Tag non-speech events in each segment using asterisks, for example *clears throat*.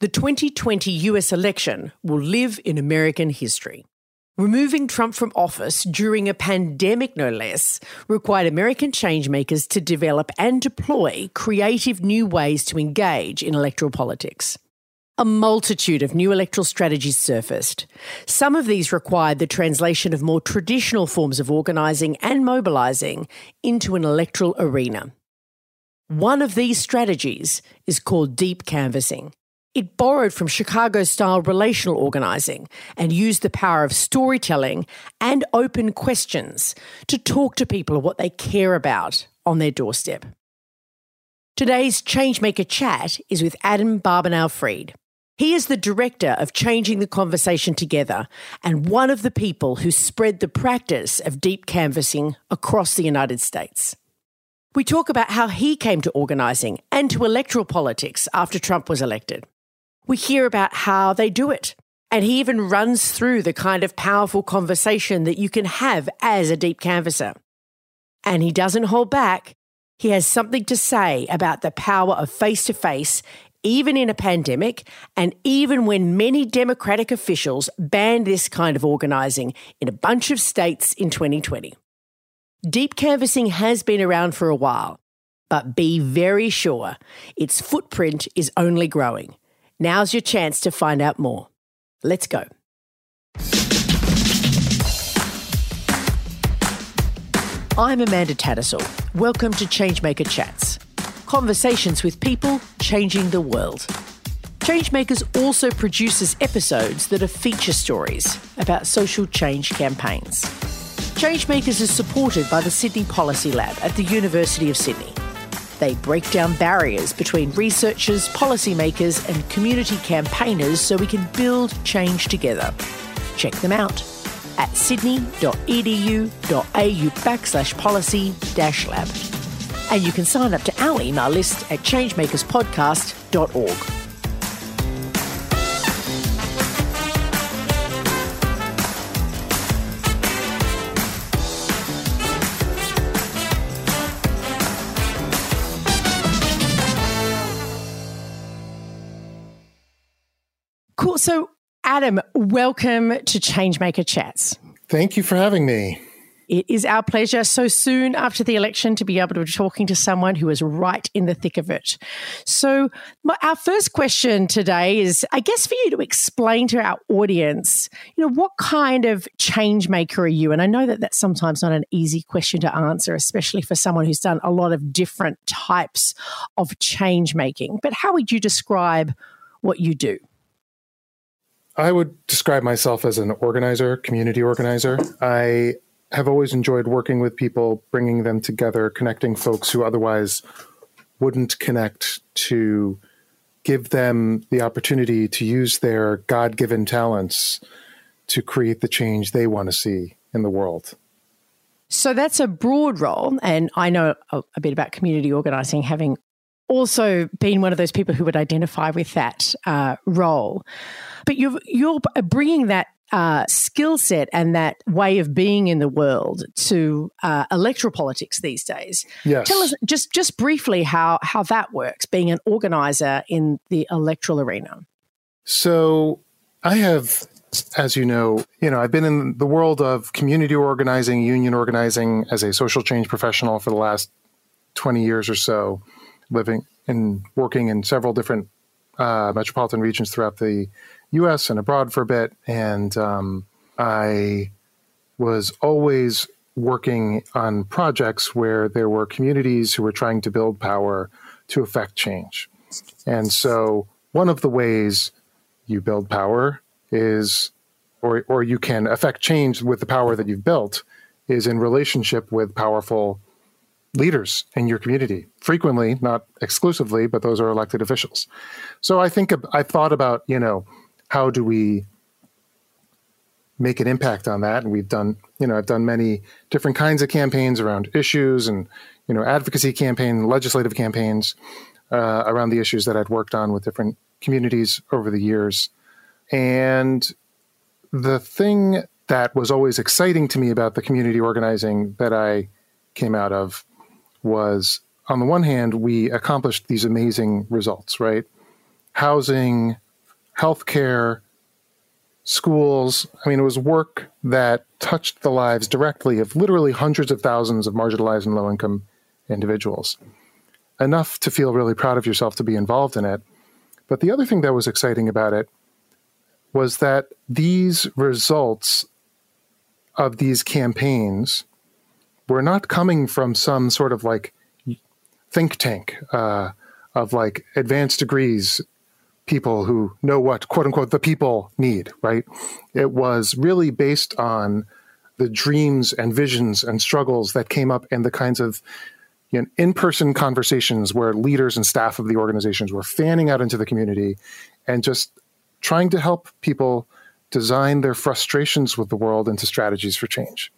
The 2020 US election will live in American history. Removing Trump from office during a pandemic, no less, required American changemakers to develop and deploy creative new ways to engage in electoral politics. A multitude of new electoral strategies surfaced. Some of these required the translation of more traditional forms of organising and mobilising into an electoral arena. One of these strategies is called deep canvassing. It borrowed from Chicago style relational organizing and used the power of storytelling and open questions to talk to people what they care about on their doorstep. Today's Changemaker chat is with Adam Barbanel Fried. He is the director of Changing the Conversation Together and one of the people who spread the practice of deep canvassing across the United States. We talk about how he came to organising and to electoral politics after Trump was elected we hear about how they do it. And he even runs through the kind of powerful conversation that you can have as a deep canvasser. And he doesn't hold back. He has something to say about the power of face to face, even in a pandemic, and even when many Democratic officials banned this kind of organising in a bunch of states in 2020. Deep canvassing has been around for a while, but be very sure its footprint is only growing. Now's your chance to find out more. Let's go. I'm Amanda Tattersall. Welcome to Changemaker Chats conversations with people changing the world. Changemakers also produces episodes that are feature stories about social change campaigns. Changemakers is supported by the Sydney Policy Lab at the University of Sydney. They break down barriers between researchers, policymakers, and community campaigners so we can build change together. Check them out at sydney.edu.au backslash policy dash lab. And you can sign up to our email list at changemakerspodcast.org. Adam, welcome to Changemaker Chats. Thank you for having me. It is our pleasure so soon after the election to be able to be talking to someone who is right in the thick of it. So, my, our first question today is I guess for you to explain to our audience, you know, what kind of change maker are you? And I know that that's sometimes not an easy question to answer, especially for someone who's done a lot of different types of change making. But how would you describe what you do? I would describe myself as an organizer, community organizer. I have always enjoyed working with people, bringing them together, connecting folks who otherwise wouldn't connect to give them the opportunity to use their God given talents to create the change they want to see in the world. So that's a broad role. And I know a, a bit about community organizing, having also been one of those people who would identify with that uh, role. But you're you're bringing that uh, skill set and that way of being in the world to uh, electoral politics these days. Yes. Tell us just just briefly how how that works, being an organizer in the electoral arena. So I have, as you know, you know, I've been in the world of community organizing, union organizing as a social change professional for the last twenty years or so, living and working in several different uh, metropolitan regions throughout the U.S. and abroad for a bit, and um, I was always working on projects where there were communities who were trying to build power to affect change. And so, one of the ways you build power is, or, or you can affect change with the power that you've built, is in relationship with powerful leaders in your community. Frequently, not exclusively, but those are elected officials. So I think I thought about, you know, how do we make an impact on that? And we've done, you know, I've done many different kinds of campaigns around issues and, you know, advocacy campaign, legislative campaigns uh, around the issues that I'd worked on with different communities over the years. And the thing that was always exciting to me about the community organizing that I came out of was on the one hand, we accomplished these amazing results, right? Housing, healthcare, schools. I mean, it was work that touched the lives directly of literally hundreds of thousands of marginalized and low income individuals. Enough to feel really proud of yourself to be involved in it. But the other thing that was exciting about it was that these results of these campaigns were not coming from some sort of like think tank uh, of like advanced degrees people who know what quote unquote the people need, right? It was really based on the dreams and visions and struggles that came up and the kinds of you know, in-person conversations where leaders and staff of the organizations were fanning out into the community and just trying to help people design their frustrations with the world into strategies for change.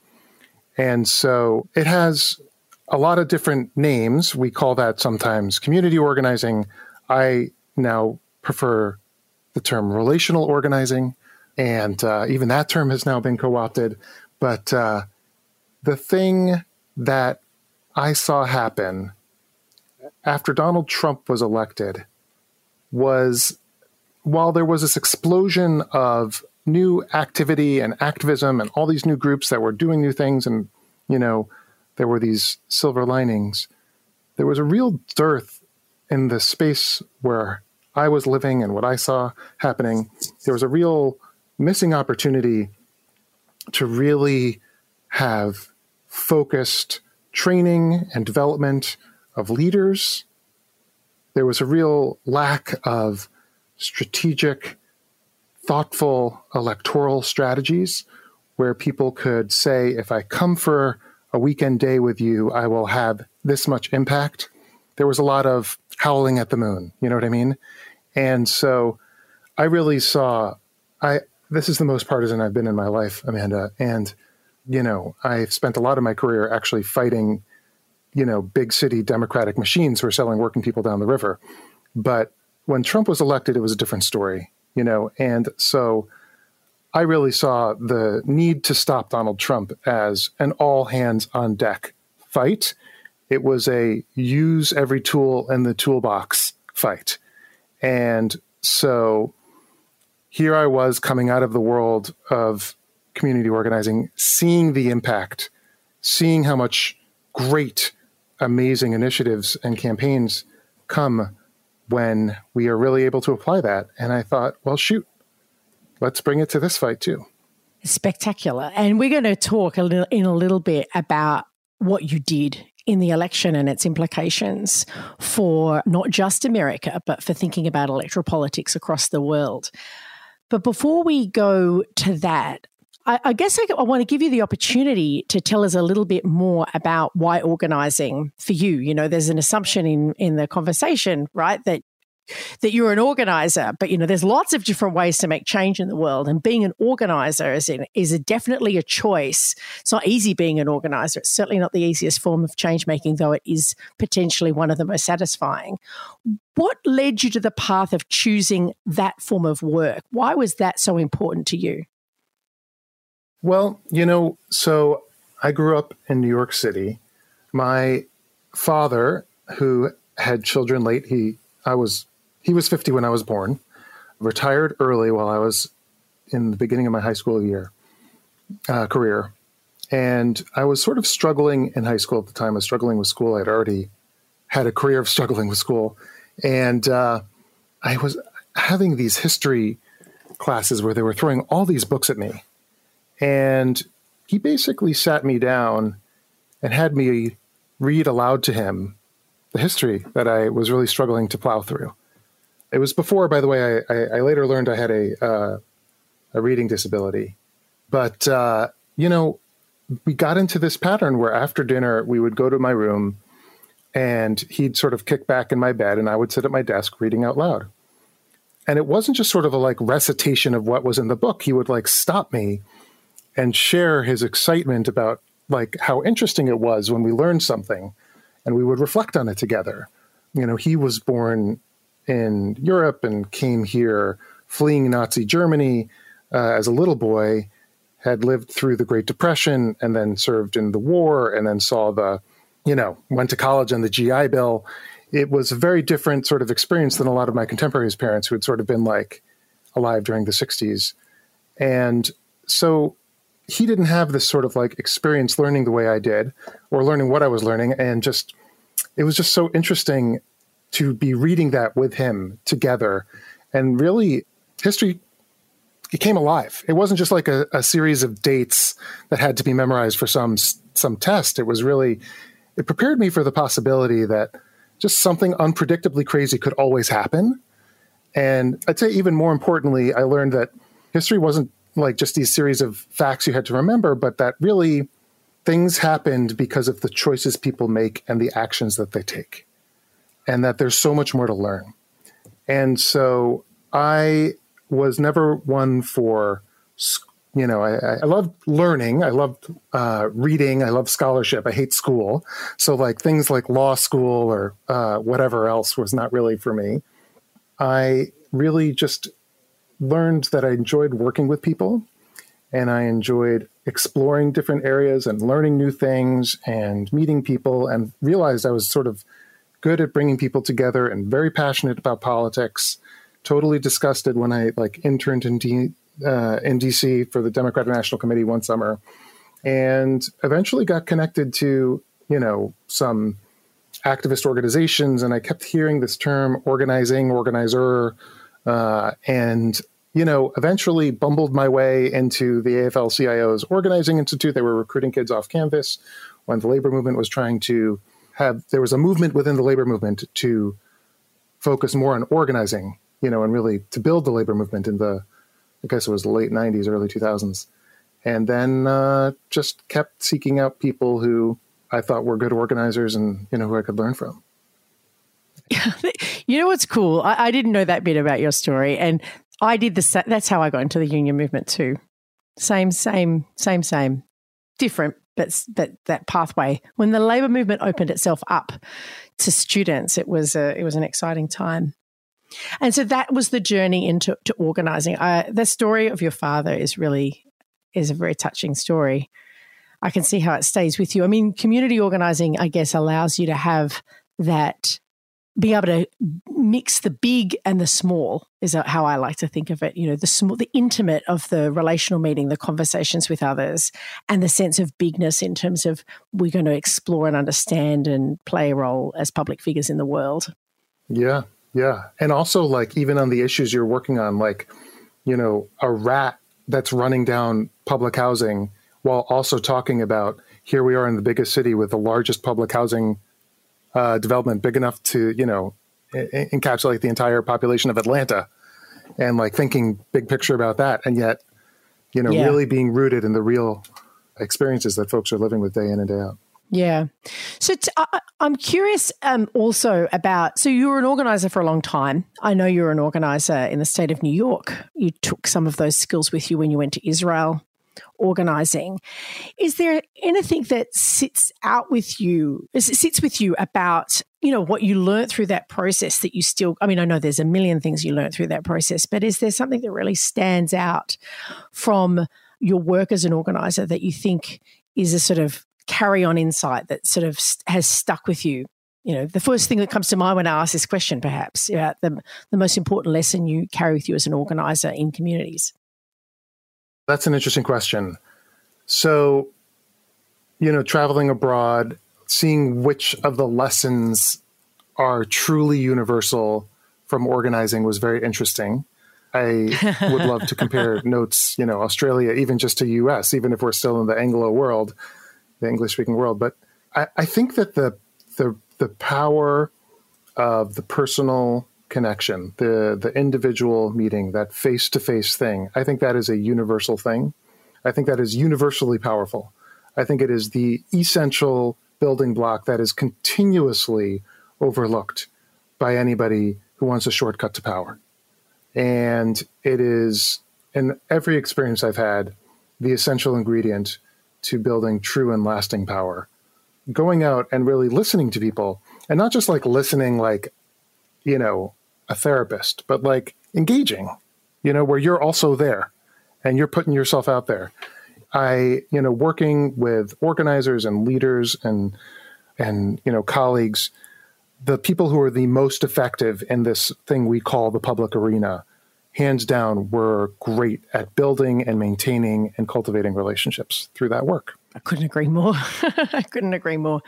And so it has a lot of different names. We call that sometimes community organizing. I now prefer the term relational organizing, and uh, even that term has now been co opted. But uh, the thing that I saw happen after Donald Trump was elected was while there was this explosion of new activity and activism and all these new groups that were doing new things and you know there were these silver linings. There was a real dearth in the space where i was living and what i saw happening. There was a real missing opportunity to really have focused training and development of leaders. There was a real lack of strategic thoughtful electoral strategies where people could say, if I come for a weekend day with you, I will have this much impact. There was a lot of howling at the moon, you know what I mean? And so I really saw I this is the most partisan I've been in my life, Amanda. And, you know, I've spent a lot of my career actually fighting, you know, big city democratic machines who are selling working people down the river. But when Trump was elected, it was a different story you know, and so I really saw the need to stop Donald Trump as an all hands on deck fight. It was a use every tool in the toolbox fight. And so here I was coming out of the world of community organizing, seeing the impact, seeing how much great, amazing initiatives and campaigns come when we are really able to apply that. And I thought, well, shoot, let's bring it to this fight too. Spectacular. And we're going to talk a little in a little bit about what you did in the election and its implications for not just America, but for thinking about electoral politics across the world. But before we go to that, I, I guess I, I want to give you the opportunity to tell us a little bit more about why organizing for you. You know, there's an assumption in in the conversation, right, that that you're an organizer, but you know, there's lots of different ways to make change in the world, and being an organizer is in, is a definitely a choice. It's not easy being an organizer. It's certainly not the easiest form of change making, though it is potentially one of the most satisfying. What led you to the path of choosing that form of work? Why was that so important to you? Well, you know, so I grew up in New York City. My father, who had children late, he I was he was 50 when I was born, retired early while I was in the beginning of my high school year uh, career, and I was sort of struggling in high school at the time. I was struggling with school. I'd already had a career of struggling with school, and uh, I was having these history classes where they were throwing all these books at me and he basically sat me down and had me read aloud to him the history that I was really struggling to plow through. It was before, by the way, I, I, I later learned I had a, uh, a reading disability. But, uh, you know, we got into this pattern where after dinner, we would go to my room and he'd sort of kick back in my bed and I would sit at my desk reading out loud. And it wasn't just sort of a like recitation of what was in the book. He would like stop me and share his excitement about like how interesting it was when we learned something and we would reflect on it together. You know, he was born in Europe and came here fleeing Nazi Germany uh, as a little boy, had lived through the Great Depression and then served in the war and then saw the you know, went to college on the GI Bill. It was a very different sort of experience than a lot of my contemporaries' parents who had sort of been like alive during the 60s. And so he didn't have this sort of like experience learning the way I did or learning what I was learning. And just, it was just so interesting to be reading that with him together. And really, history it came alive. It wasn't just like a, a, series of dates that had to be memorized for some some test. It was really it prepared me for the possibility that just something unpredictably crazy could always happen. And I'd say even more importantly, I learned that history wasn't like just these series of facts you had to remember, but that really things happened because of the choices people make and the actions that they take. And that there's so much more to learn. And so I was never one for you know, I, I loved learning. I loved uh, reading. I loved scholarship. I hate school. So, like things like law school or uh, whatever else was not really for me. I really just learned that I enjoyed working with people and I enjoyed exploring different areas and learning new things and meeting people and realized I was sort of good at bringing people together and very passionate about politics. Totally disgusted when I like interned in D- uh, in DC for the Democratic National Committee one summer, and eventually got connected to you know some activist organizations, and I kept hearing this term organizing, organizer, uh, and you know eventually bumbled my way into the AFL-CIO's organizing institute. They were recruiting kids off campus when the labor movement was trying to have. There was a movement within the labor movement to focus more on organizing, you know, and really to build the labor movement in the I guess it was the late 90s, early 2000s. And then uh, just kept seeking out people who I thought were good organizers and, you know, who I could learn from. *laughs* you know what's cool? I, I, didn't know that bit about your story. And I did the that's how I got into the union movement too. Same, same, same, same. Different, but but that pathway. When the labor movement opened itself up to students, it was a, it was an exciting time. And so that was the journey into to organizing. Uh, the story of your father is really is a very touching story. I can see how it stays with you. I mean, community organizing, I guess, allows you to have that, be able to mix the big and the small is how I like to think of it. You know, the small, the intimate of the relational meeting, the conversations with others, and the sense of bigness in terms of we're going to explore and understand and play a role as public figures in the world. Yeah, yeah. And also, like, even on the issues you're working on, like, you know, a rat that's running down public housing while also talking about here we are in the biggest city with the largest public housing uh, development big enough to, you know, I- encapsulate the entire population of Atlanta and like thinking big picture about that. And yet, you know, yeah. really being rooted in the real experiences that folks are living with day in and day out. Yeah. So t- I, I'm curious um, also about. So you were an organizer for a long time. I know you were an organizer in the state of New York. You took some of those skills with you when you went to Israel organizing. Is there anything that sits out with you, is it sits with you about, you know, what you learned through that process that you still, I mean, I know there's a million things you learned through that process, but is there something that really stands out from your work as an organizer that you think is a sort of carry on insight that sort of has stuck with you? You know, the first thing that comes to mind when I ask this question, perhaps, about the, the most important lesson you carry with you as an organizer in communities. That's an interesting question. So, you know, traveling abroad, seeing which of the lessons are truly universal from organizing was very interesting. I *laughs* would love to compare notes, you know, Australia, even just to US, even if we're still in the Anglo world the English speaking world. But I, I think that the the the power of the personal connection, the the individual meeting, that face to face thing, I think that is a universal thing. I think that is universally powerful. I think it is the essential building block that is continuously overlooked by anybody who wants a shortcut to power. And it is, in every experience I've had, the essential ingredient to building true and lasting power. Going out and really listening to people, and not just like listening like, you know, a therapist, but like engaging, you know, where you're also there and you're putting yourself out there. I, you know, working with organizers and leaders and and you know colleagues, the people who are the most effective in this thing we call the public arena, hands down, were great at building and maintaining and cultivating relationships through that work. I couldn't agree more. *laughs* I couldn't agree more.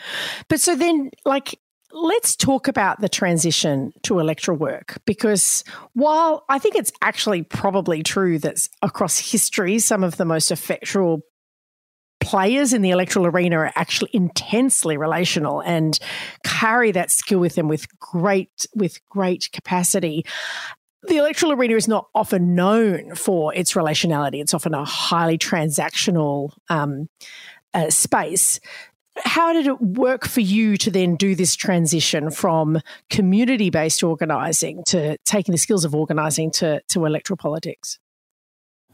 But so then, like, Let's talk about the transition to electoral work because while I think it's actually probably true that across history, some of the most effectual players in the electoral arena are actually intensely relational and carry that skill with them with great with great capacity the electoral arena is not often known for its relationality. It's often a highly transactional um, uh, space how did it work for you to then do this transition from community based organising to taking the skills of organising to, to electoral politics?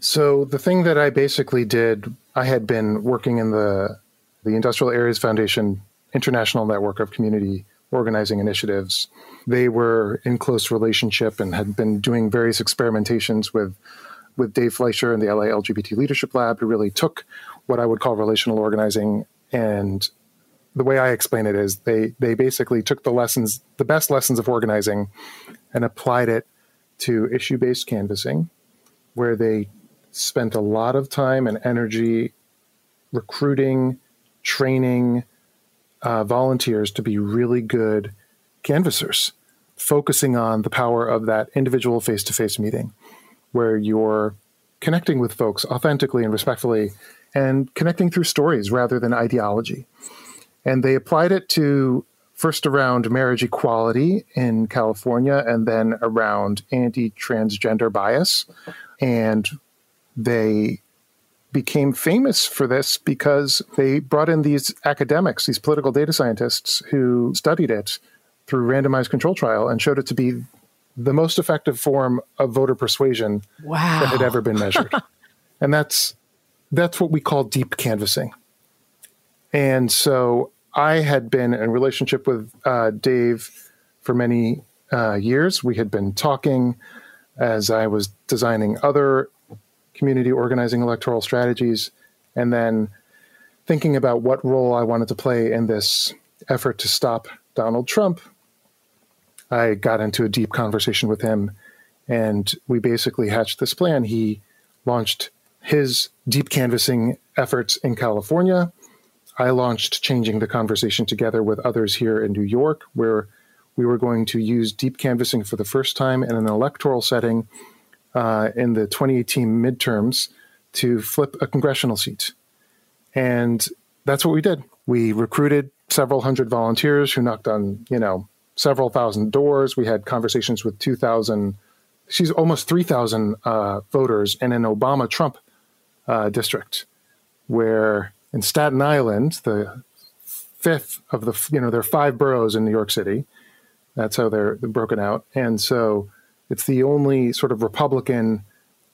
So, the thing that I basically did, I had been working in the, the Industrial Areas Foundation International Network of Community Organizing Initiatives. They were in close relationship and had been doing various experimentations with, with Dave Fleischer and the LA LGBT Leadership Lab, who really took what I would call relational organizing and the way I explain it is they they basically took the lessons, the best lessons of organizing, and applied it to issue based canvassing, where they spent a lot of time and energy recruiting, training uh, volunteers to be really good canvassers, focusing on the power of that individual face to face meeting, where you're connecting with folks authentically and respectfully and connecting through stories rather than ideology. And they applied it to first around marriage equality in California and then around anti transgender bias. And they became famous for this because they brought in these academics, these political data scientists who studied it through randomized control trial and showed it to be the most effective form of voter persuasion wow. that had ever been measured. *laughs* and that's that's what we call deep canvassing. And so I had been in relationship with uh, Dave for many uh, years. We had been talking as I was designing other community organizing electoral strategies, and then thinking about what role I wanted to play in this effort to stop Donald Trump. I got into a deep conversation with him, and we basically hatched this plan. He launched his deep canvassing efforts in California. I launched Changing the Conversation together with others here in New York, where we were going to use deep canvassing for the first time in an electoral setting uh, in the 2018 midterms to flip a congressional seat. And that's what we did. We recruited several hundred volunteers who knocked on, you know, several thousand doors. We had conversations with 2,000, she's almost 3,000 uh, voters in an Obama Trump uh, district where in Staten Island, the fifth of the, you know, there are five boroughs in New York City. That's how they're broken out. And so it's the only sort of Republican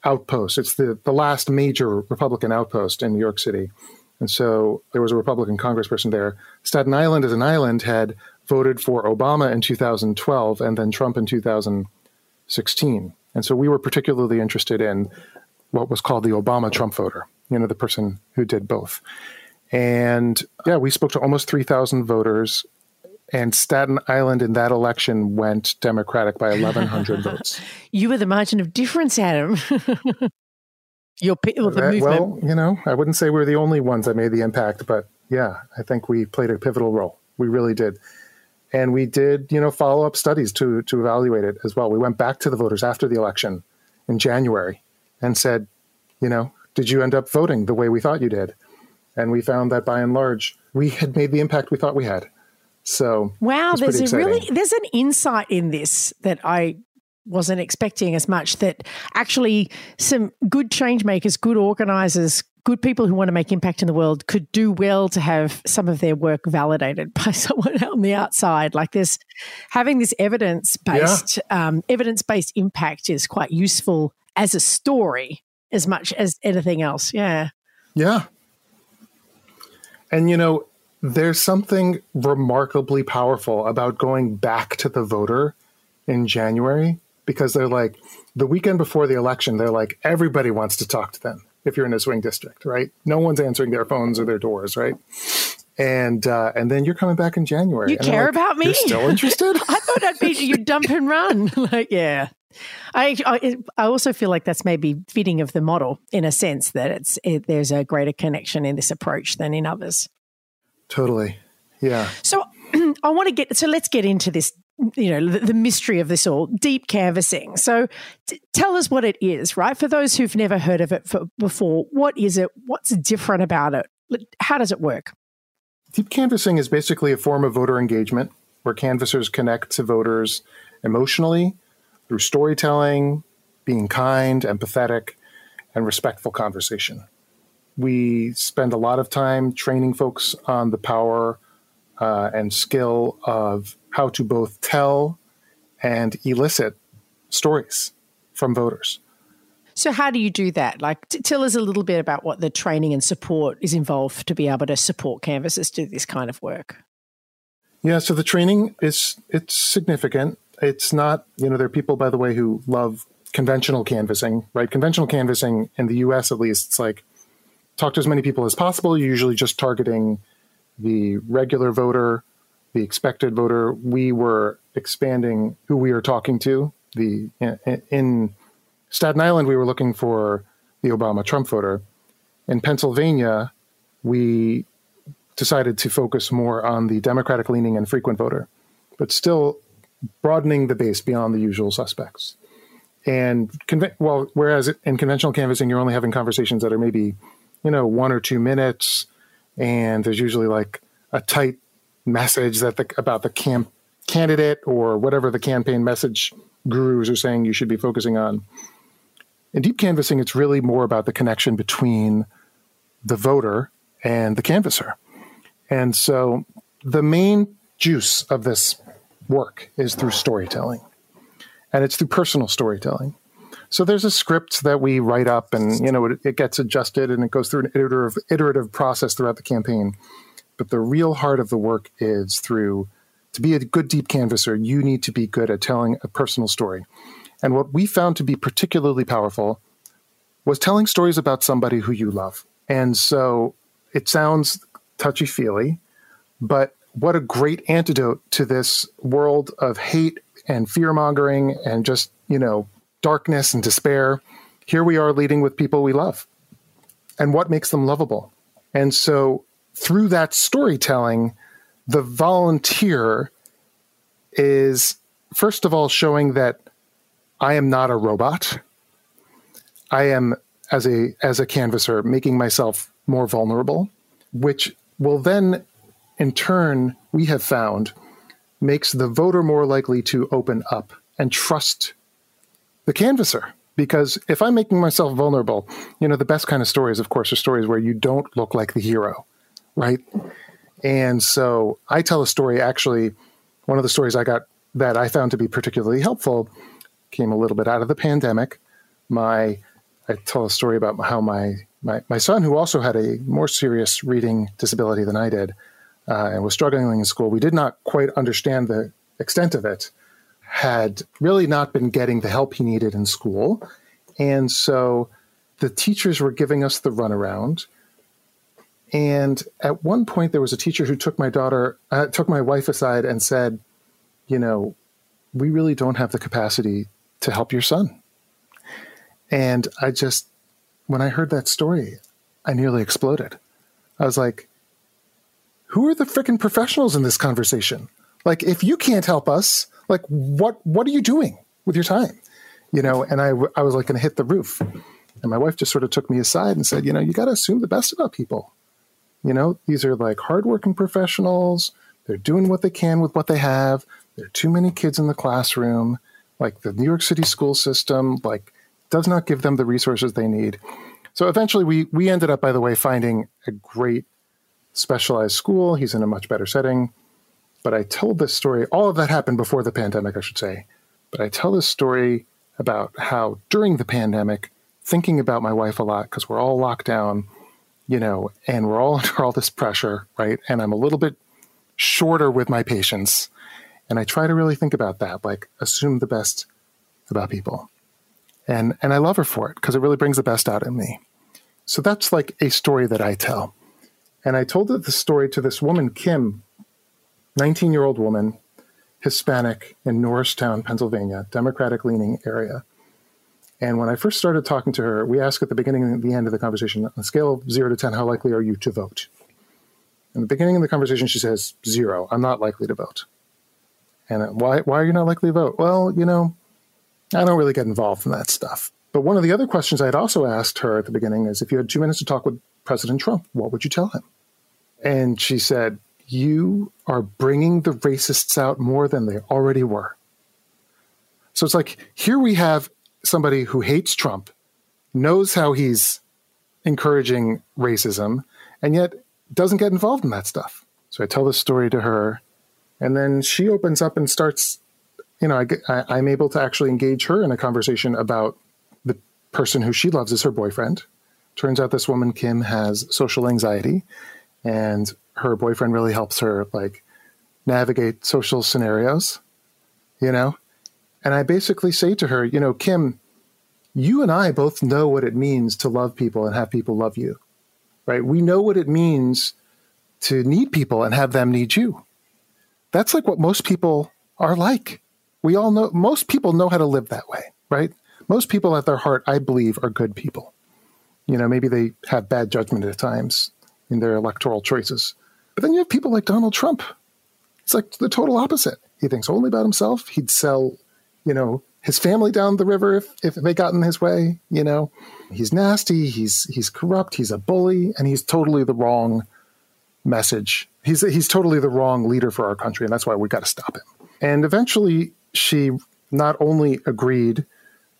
outpost. It's the, the last major Republican outpost in New York City. And so there was a Republican congressperson there. Staten Island as an island had voted for Obama in 2012 and then Trump in 2016. And so we were particularly interested in what was called the Obama Trump voter you know, the person who did both. And yeah, we spoke to almost 3,000 voters, and Staten Island in that election went Democratic by 1,100 *laughs* votes. You were the margin of difference, Adam. *laughs* Your people, the that, movement. Well, you know, I wouldn't say we are the only ones that made the impact, but yeah, I think we played a pivotal role. We really did. And we did, you know, follow up studies to to evaluate it as well. We went back to the voters after the election in January and said, you know, did you end up voting the way we thought you did? And we found that by and large, we had made the impact we thought we had. So wow, there's a really there's an insight in this that I wasn't expecting as much that actually some good change makers, good organizers good people who want to make impact in the world could do well to have some of their work validated *laughs* by someone on the outside. Like this, having this evidence based yeah. um, evidence based impact is quite useful as a story as much as anything else. Yeah. Yeah. And you know, there's something remarkably powerful about going back to the voter in January because they're like the weekend before the election, they're like everybody wants to talk to them if you're in a swing district, right? No one's answering their phones or their doors, right? And uh, and then you're coming back in January. You care like, about me? You're still interested? *laughs* I thought I'd be you dump and run. *laughs* like, yeah. I, I, I also feel like that's maybe fitting of the model in a sense that it's it, there's a greater connection in this approach than in others. Totally, yeah. So *clears throat* I want to get so let's get into this you know the, the, mystery of this all deep canvassing. So t- tell us what it is right? For those who've never heard of it for, before what is it? What's different about it? How does it work? Deep canvassing is basically a form of voter engagement where canvassers connect to voters emotionally through storytelling being kind empathetic and respectful conversation we spend a lot of time training folks on the power uh, and skill of how to both tell and elicit stories from voters. So, how do you do that? Like, t- tell us a little bit about what the training and support is involved to be able to support canvassers do this kind of work. Yeah, so the training is it's significant. It's not, you know, there are people, by the way, who love conventional canvassing, right? Conventional canvassing in the U.S. at least, it's like talk to as many people as possible. You're usually just targeting the regular voter, the expected voter. We were expanding who we are talking to. The in Staten Island, we were looking for the Obama Trump voter. In Pennsylvania, we decided to focus more on the Democratic leaning and frequent voter, but still broadening the base beyond the usual suspects. And conve- well, whereas in conventional canvassing, you're only having conversations that are maybe, you know, one or two minutes, and there's usually like a tight message that the, about the camp candidate or whatever the campaign message gurus are saying you should be focusing on. In deep canvassing, it's really more about the connection between the voter and the canvasser. And so the main juice of this work is through storytelling, and it's through personal storytelling. So there's a script that we write up, and you know it, it, gets adjusted, and it goes through an iterative iterative process throughout the campaign. But the real heart of the work is through to be a good deep canvasser. You need to be good at telling a personal story, and what we found to be particularly powerful was telling stories about somebody who you love. And so it sounds touchy feely, but what a great antidote to this world of hate and fear mongering and just you know darkness and despair. Here we are leading with people we love. And what makes them lovable? And so through that storytelling, the volunteer is first of all showing that I am not a robot. I am as a as a canvasser making myself more vulnerable, which will then in turn we have found makes the voter more likely to open up and trust the canvasser. Because if I'm making myself vulnerable, you know, the best kind of stories, of course, are stories where you don't look like the hero, right? And so I tell a story, actually, one of the stories I got that I found to be particularly helpful came a little bit out of the pandemic. My I tell a story about how my my, my son, who also had a more serious reading disability than I did, uh, and was struggling in school, we did not quite understand the extent of it had really not been getting the help he needed in school. And so the teachers were giving us the runaround. And at one point, there was a teacher who took my daughter, uh, took my wife aside and said, You know, we really don't have the capacity to help your son. And I just, when I heard that story, I nearly exploded. I was like, who are the freaking professionals in this conversation? Like, if you can't help us, like what what are you doing with your time? You know and i i was like going to hit the roof. And my wife just sort of took me aside and said you know you got to assume the best about people. You know these are like hardworking professionals. They're doing what they can with what they have. There are too many kids in the classroom. Like the new york city school system like does not give them the resources they need. So eventually, we we ended up, by the way, finding a great specialized school. He's in a much better setting. But I told this story. All of that happened before the pandemic, I should say. But I tell this story about how during the pandemic, thinking about my wife a lot because we're all locked down, you know, and we're all *laughs* under all this pressure, right? And I'm a little bit shorter with my patience. And I try to really think about that, like assume the best about people. And and I love her for it because it really brings the best out in me. So that's like a story that I tell. And I told the story to this woman, Kim, 19 year old woman, Hispanic in Norristown, Pennsylvania, Democratic leaning area. And when I first started talking to her, we asked at the beginning and the end of the conversation, on a scale of zero to 10, how likely are you to vote? In the beginning of the conversation, she says, zero, I'm not likely to vote. And uh, why, why are you not likely to vote? Well, you know, I don't really get involved in that stuff. But one of the other questions I had also asked her at the beginning is if you had two minutes to talk with President Trump, what would you tell him? And she said, You are bringing the racists out more than they already were. So it's like here we have somebody who hates Trump, knows how he's encouraging racism, and yet doesn't get involved in that stuff. So I tell this story to her, and then she opens up and starts. You know, I, am able to actually engage her in a conversation about person who she loves is her boyfriend. Turns out this woman Kim has social anxiety, and her boyfriend really helps her like navigate social scenarios. You know, and I basically say to her, you know, Kim, you and I both know what it means to love people and have people love you, right? We know what it means to need people and have them need you. That's like what most people are like. We all know, most people know how to live that way, right? Most people at their heart, I believe, are good people. You know, maybe they have bad judgment at times in their electoral choices. But then you have people like Donald Trump. It's like the total opposite. He thinks only about himself. He'd sell, you know, his family down the river if, if they got in his way, you know. He's nasty, he's he's corrupt, he's a bully, and he's totally the wrong message. He's he's totally the wrong leader for our country, and that's why we got to stop him. And eventually, she not only agreed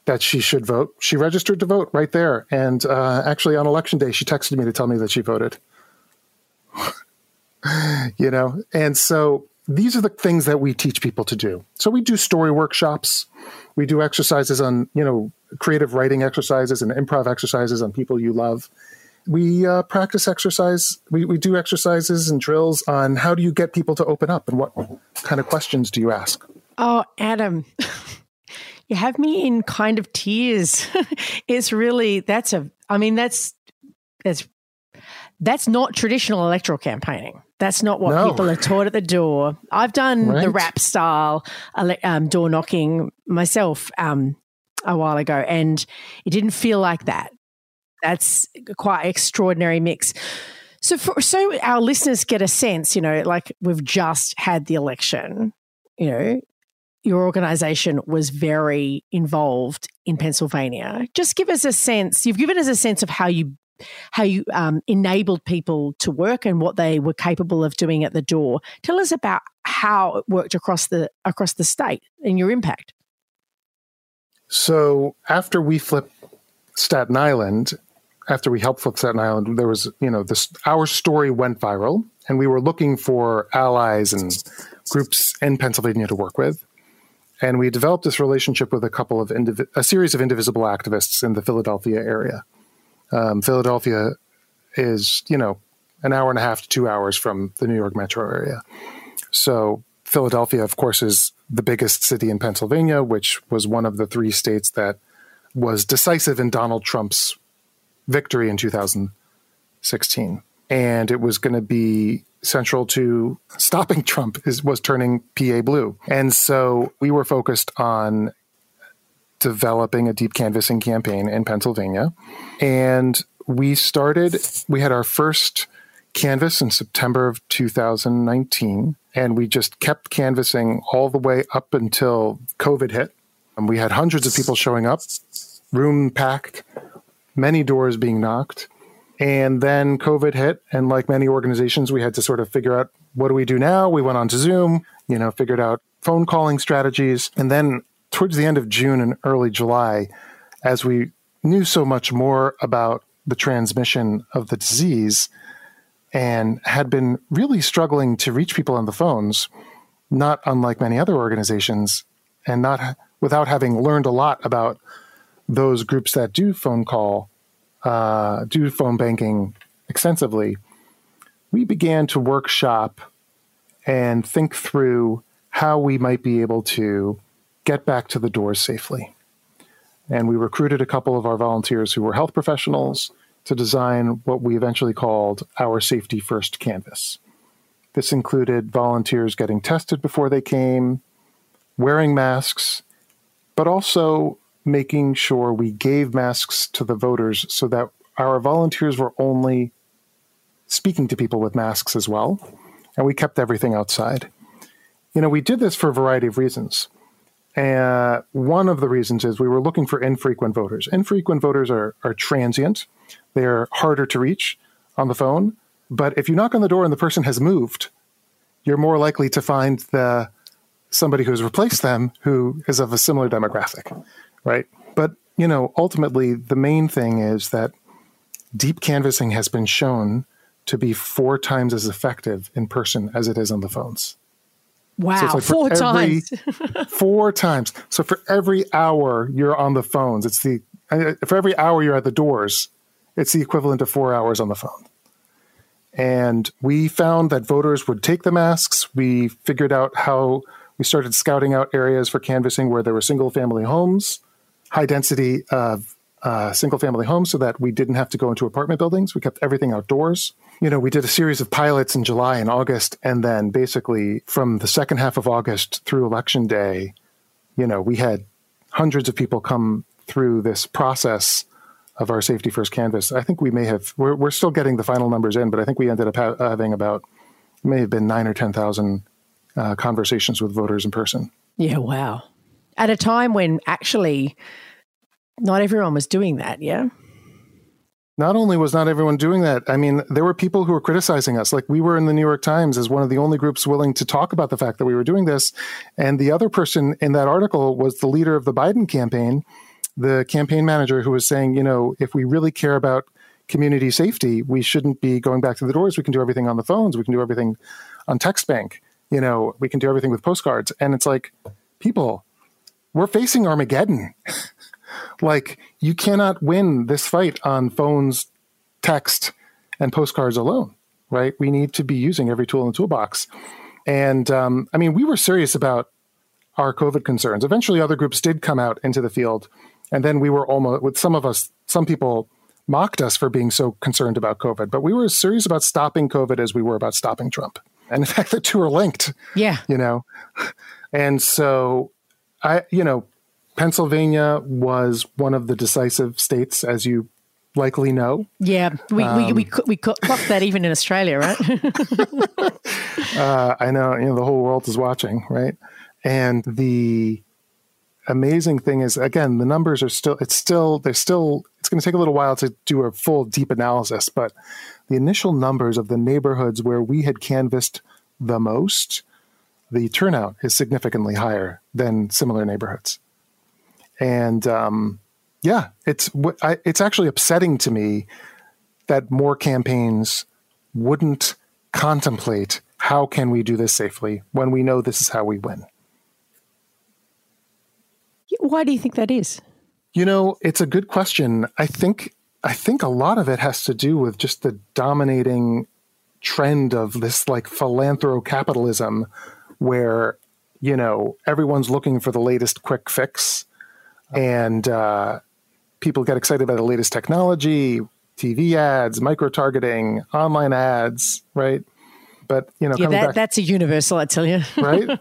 that she should vote, she registered to vote right there. And uh, actually, on election day, she texted me to tell me that she voted. *laughs* you know, and so these are the things that we teach people to do. So we do story workshops, we do exercises on you know creative writing exercises and improv exercises on people you love. We uh, practice exercise. We, we do exercises and drills on how do you get people to open up and what kind of questions do you ask? Oh adam *laughs* you have me in kind of tears *laughs* it's really that's a i mean that's that's that's not traditional electoral campaigning that's not what no. people are taught at the door. I've done right. the rap style um, door knocking myself um, a while ago, and it didn't feel like that. That's quite extraordinary mix. So, for, so our listeners get a sense, you know, like we've just had the election, you know, your organization was very involved in Pennsylvania. Just give us a sense. You've given us a sense of how you how you um, enabled people to work and what they were capable of doing at the door. Tell us about how it worked across the across the state and your impact. So after we flipped Staten Island, after we helped flip Staten Island, there was you know this our story went viral, and we were looking for allies and groups in Pennsylvania to work with. And we developed this relationship with a couple of indiv- a series of indivisible activists in the Philadelphia area. Um, Philadelphia is, you know, an hour and a half to two hours from the New York metro area. So Philadelphia, of course, is the biggest city in Pennsylvania, which was one of the three states that was decisive in Donald Trump's victory in 2016. And it was going to be central to stopping *laughs* Trump is, was turning PA blue. And so we were focused on developing a deep canvassing campaign in Pennsylvania. And we started, we had our first canvass in September of 2019. And we just kept canvassing all the way up until COVID hit. And we had hundreds of people showing up, room packed, many doors being knocked. And then COVID hit. And like many organizations, we had to sort of figure out what do we do now? We went on to Zoom, you know, figured out phone calling strategies. And then towards the end of June and early July, as we knew so much more about the transmission of the disease and had been really struggling to reach people on the phones, not unlike many other organizations, and not without having learned a lot about those groups that do phone call, uh, do phone banking extensively. We began to workshop and think through how we might be able to get back to the doors safely. And we recruited a couple of our volunteers who were health professionals to design what we eventually called our Safety First Canvas. This included volunteers getting tested before they came, wearing masks, but also making sure we gave masks to the voters so that our volunteers were only speaking to people with masks as well, and we kept everything outside. You know, we did this for a variety of reasons. And one of the reasons is we were looking for infrequent voters. Infrequent voters are, are transient, they're harder to reach on the phone. But if you knock on the door and the person has moved, you're more likely to find the somebody who's replaced them who is of a similar demographic, right? But you know, ultimately, the main thing is that deep canvassing has been shown to be four times as effective in person as it is on the phones. Wow, so like four every, times. *laughs* four times. So for every hour you're on the phones, it's the for every hour you're at the doors, it's the equivalent of four hours on the phone. And we found that voters would take the masks. We figured out how we started scouting out areas for canvassing where there were single family homes, high density of uh, single family homes, so that we didn't have to go into apartment buildings. We kept everything outdoors you know, we did a series of pilots in July and August, and then basically from the second half of August through election day, you know, we had hundreds of people come through this process of our safety first canvas. I think we may have we're we're still getting the final numbers in, but I think we ended up ha- having about may have been nine or ten thousand uh, conversations with voters in person. Yeah, wow. At a time when actually not everyone was doing that. Yeah not only was not everyone doing that, I mean, there were people who were criticizing us. Like we were in the New York Times as one of the only groups willing to talk about the fact that we were doing this. And the other person in that article was the leader of the Biden campaign, the campaign manager who was saying, you know, if we really care about community safety, we shouldn't be going back to the doors. We can do everything on the phones. We can do everything on text bank. You know, we can do everything with postcards. And it's like, people, we're facing Armageddon. *laughs* Like you cannot win this fight on phones, text, and postcards alone, right? We need to be using every tool in the toolbox. And um, I mean, we were serious about our COVID concerns. Eventually, other groups did come out into the field, and then we were almost with some of us. Some people mocked us for being so concerned about COVID, but we were as serious about stopping COVID as we were about stopping Trump. And in *laughs* fact, the two are linked. Yeah, you know, and so I, you know, Pennsylvania was one of the decisive states, as you likely know. Yeah, we um, we we we clocked that even in Australia, right? *laughs* *laughs* uh, I know, you know, the whole world is watching, right? And the amazing thing is, again, the numbers are still. It's still. They're still. It's going to take a little while to do a full deep analysis, but the initial numbers of the neighborhoods where we had canvassed the most, the turnout is significantly higher than similar neighborhoods and um, yeah, it's I, it's actually upsetting to me that more campaigns wouldn't contemplate how can we do this safely when we know this is how we win. Why do you think that is? You know, it's a good question. I think I think a lot of it has to do with just the dominating trend of this like philanthro capitalism where you know everyone's looking for the latest quick fix and uh, people get excited by the latest technology, TV ads, micro targeting, online ads, right? But you know, yeah, that, back, that's a universal, I tell you, *laughs* right?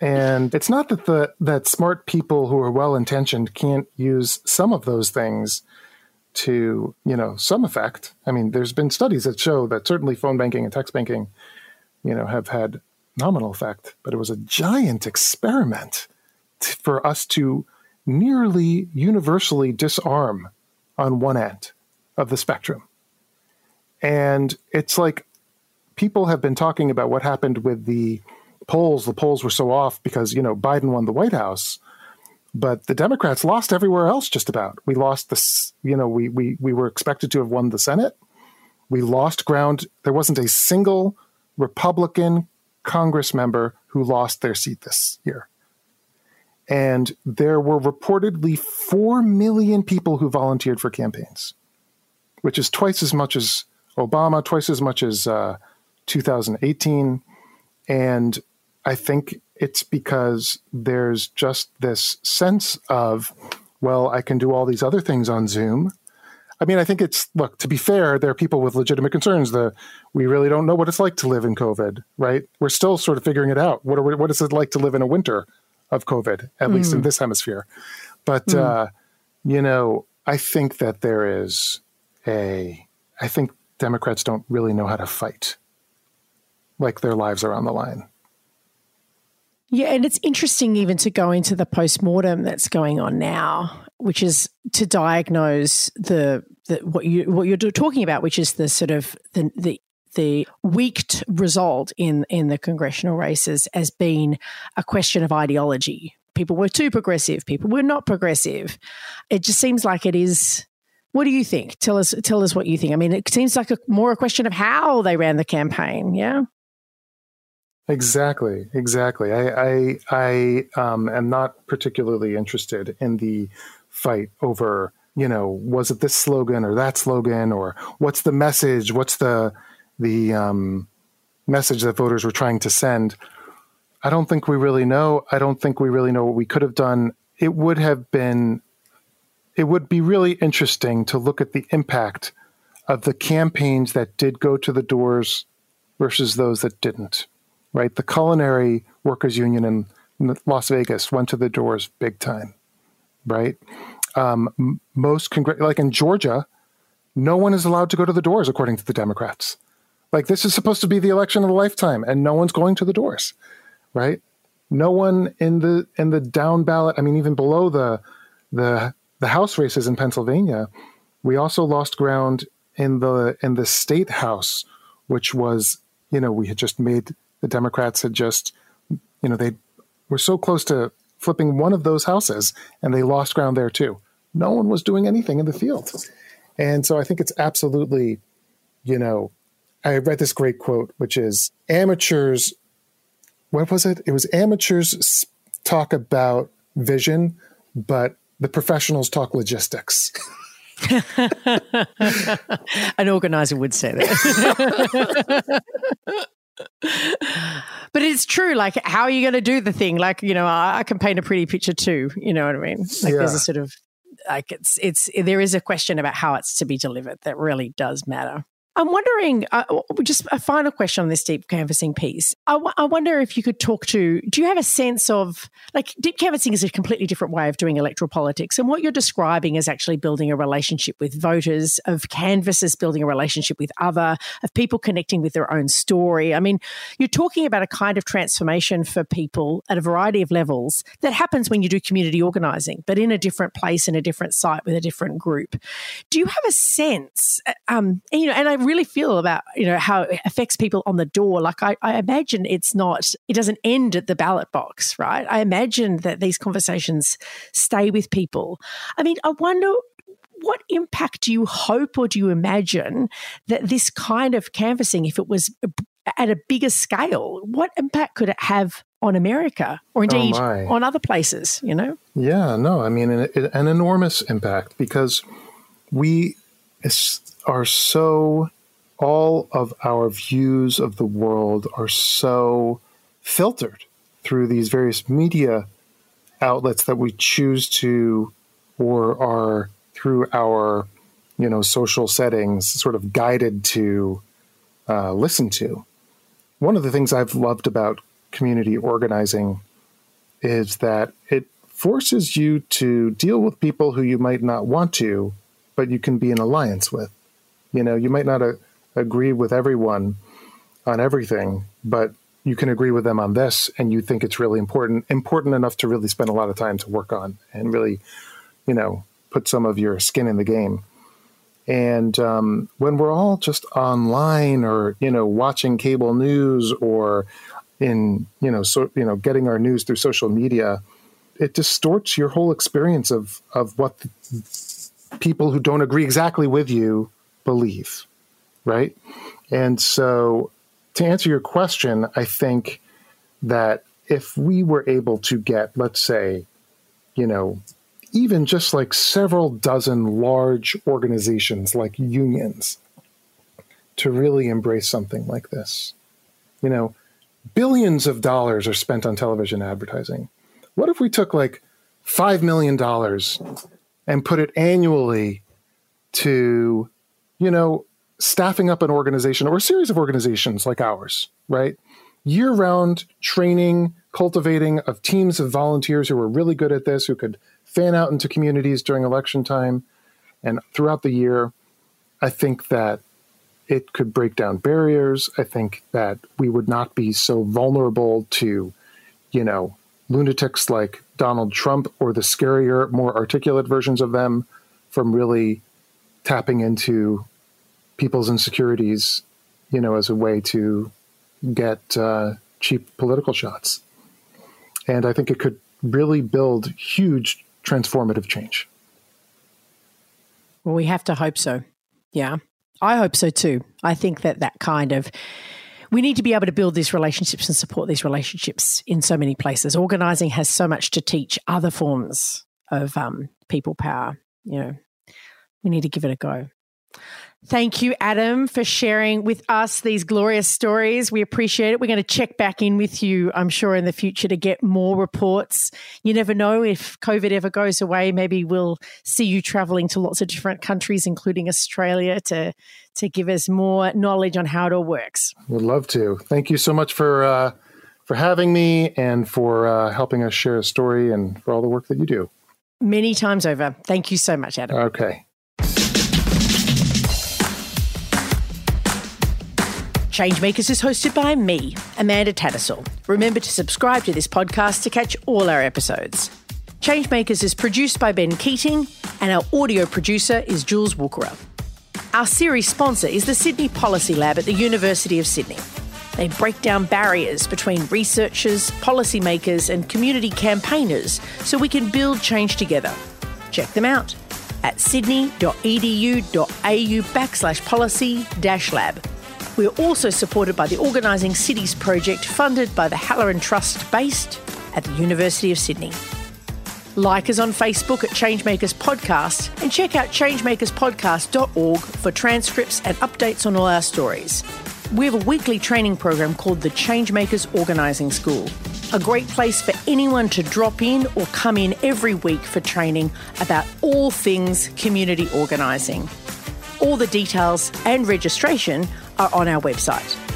and it's not that the that smart people who are well intentioned can't use some of those things to you know some effect. I mean, there's been studies that show that certainly phone banking and text banking, you know, have had nominal effect, but it was a giant experiment t- for us to nearly universally disarm on one end of the spectrum. And it's like people have been talking about what happened with the polls. The polls were so off because, you know, Biden won the White House. but the Democrats lost everywhere else. Just about, we lost this. You know, we we we were expected to have won the Senate. We lost ground. There wasn't a single Republican Congress member who lost their seat this year. And there were reportedly 4 million people who volunteered for campaigns, which is twice as much as Obama, twice as much as uh, 2018. And I think it's because there's just this sense of, well, I can do all these other things on Zoom. I mean, I think it's look. To be fair, there are people with legitimate concerns. The we really don't know what it's like to live in COVID, right? We're still sort of figuring it out. What are, what is it like to live in a winter? of COVID, at mm. least in hmm. this hemisphere. But mm. uh, you know, I think that there is a. I think Democrats don't really know how to fight, like their lives are on the line. Yeah, and it's interesting even to go into the post-mortem that's going on now, which is to diagnose the, the what you what you're talking about, which is the sort of the the the weaked result in in the congressional races as being a question of ideology. People were too progressive. People were not progressive. It just seems like it is. What do you think? Tell us. Tell us what you think. I mean, it seems like a, more a question of how they ran the campaign. Yeah. Exactly. Exactly. I I, I um, am not particularly interested in the fight over you know was it this slogan or that slogan or what's the message what's the the um, message that voters were trying to send. I don't think we really know. I don't think we really know what we could have done. It would have been, it would be really interesting to look at the impact of the campaigns that did go to the doors versus those that didn't. Right, the culinary workers union in Las Vegas went to the doors big time. Right, um, most congr- like in Georgia, no one is allowed to go to the doors according to the Democrats. Like this is supposed to be the election of a lifetime, and no one's going to the doors, right? No one in the in the down ballot. I mean, even below the the the House races in Pennsylvania, we also lost ground in the in the state house, which was you know we had just made the Democrats had just you know they were so close to flipping one of those houses, and they lost ground there too. No one was doing anything in the field, and so I think it's absolutely you know I read this great quote, which is amateurs. What was it? It was amateurs talk about vision, but the professionals talk logistics. *laughs* An organizer would say that. *laughs* *laughs* but it's true. Like, how are you going to do the thing? Like, you know, I, I, can paint a pretty picture too. You know what I mean? Like, yeah. there's a sort of like it's it's there is a question about how it's to be delivered that really does matter. I'm wondering, uh, just a final question on this deep canvassing piece. I, w- I wonder if you could talk to, do you have a sense of, like, deep canvassing is a completely different way of doing electoral politics. And what you're describing is actually building a relationship with voters, of canvassers building a relationship with other, of people connecting with their own story. I mean, you're talking about a kind of transformation for people at a variety of levels that happens when you do community organizing, but in a different place, in a different site with a different group. Do you have a sense, uh, um, you know, and I really feel about you know how it affects people on the door. Like I, I imagine it's not it doesn't end at the ballot box right? I imagine that these conversations stay with people. I mean i wonder what impact do you hope or do you imagine that this kind of canvassing, if it was at a bigger scale, what impact could it have on America or oh, indeed oh on other places, you know? Yeah, no, I mean, an, an enormous impact because we are so all of our views of the world are so filtered through these various media outlets that we choose to or are through our you know social settings sort of guided to uh, listen to. One of the things i've loved about community organizing is that it forces you to deal with people who you might not want to but you can be in alliance with. You know you might not uh, agree with everyone on everything, but you can agree with them on this and you think it's really important, important enough to really spend a lot of time to work on and really, you know, put some of your skin in the game. And um, when we're all just online or, you know, watching cable news or in, you know, so, you know, getting our news through social media, it distorts your whole experience of of what people who don't agree exactly with you believe, right? And so, to answer your question, I think that if we were able to get, let's say, you know, even just like several dozen large organizations like unions to really embrace something like this, you know, billions of dollars are spent on television advertising. What if we took like $5 million and put it annually to, you know, staffing up an organization or a series of organizations like ours, right? Year round training, cultivating of teams of volunteers who were really good at this, who could fan out into communities during election time and throughout the year. I think that it could break down barriers. I think that we would not be so vulnerable to, you know, lunatics like Donald Trump or the scarier, more articulate versions of them from really tapping into people's insecurities, you know, as a way to get uh, cheap political shots. And I think it could really build huge transformative change. Well, we have to hope so. Yeah. I hope so too. I think that that kind of we need to be able to build these relationships and support these relationships in so many places. Organizing has so much to teach other forms of um, people power. You know, we need to give it a go. Thank you, Adam, for sharing with us these glorious stories. We appreciate it. We're going to check back in with you, I'm sure, in the future to get more reports. You never know if COVID ever goes away. Maybe we'll see you traveling to lots of different countries, including Australia, to, to give us more knowledge on how it all works. Would love to. Thank you so much for, uh, for having me and for uh, helping us share a story and for all the work that you do. Many times over. Thank you so much, Adam. Okay. Changemakers is hosted by me, Amanda Tattersall. Remember to subscribe to this podcast to catch all our episodes. Changemakers is produced by Ben Keating, and our audio producer is Jules Walker. Our series sponsor is the Sydney Policy Lab at the University of Sydney. They break down barriers between researchers, policymakers, and community campaigners so we can build change together. Check them out at sydney.edu.au backslash policy dash lab. We are also supported by the Organising Cities project funded by the Halloran Trust based at the University of Sydney. Like us on Facebook at Changemakers Podcast and check out changemakerspodcast.org for transcripts and updates on all our stories. We have a weekly training program called the Changemakers Organising School, a great place for anyone to drop in or come in every week for training about all things community organising. All the details and registration are on our website.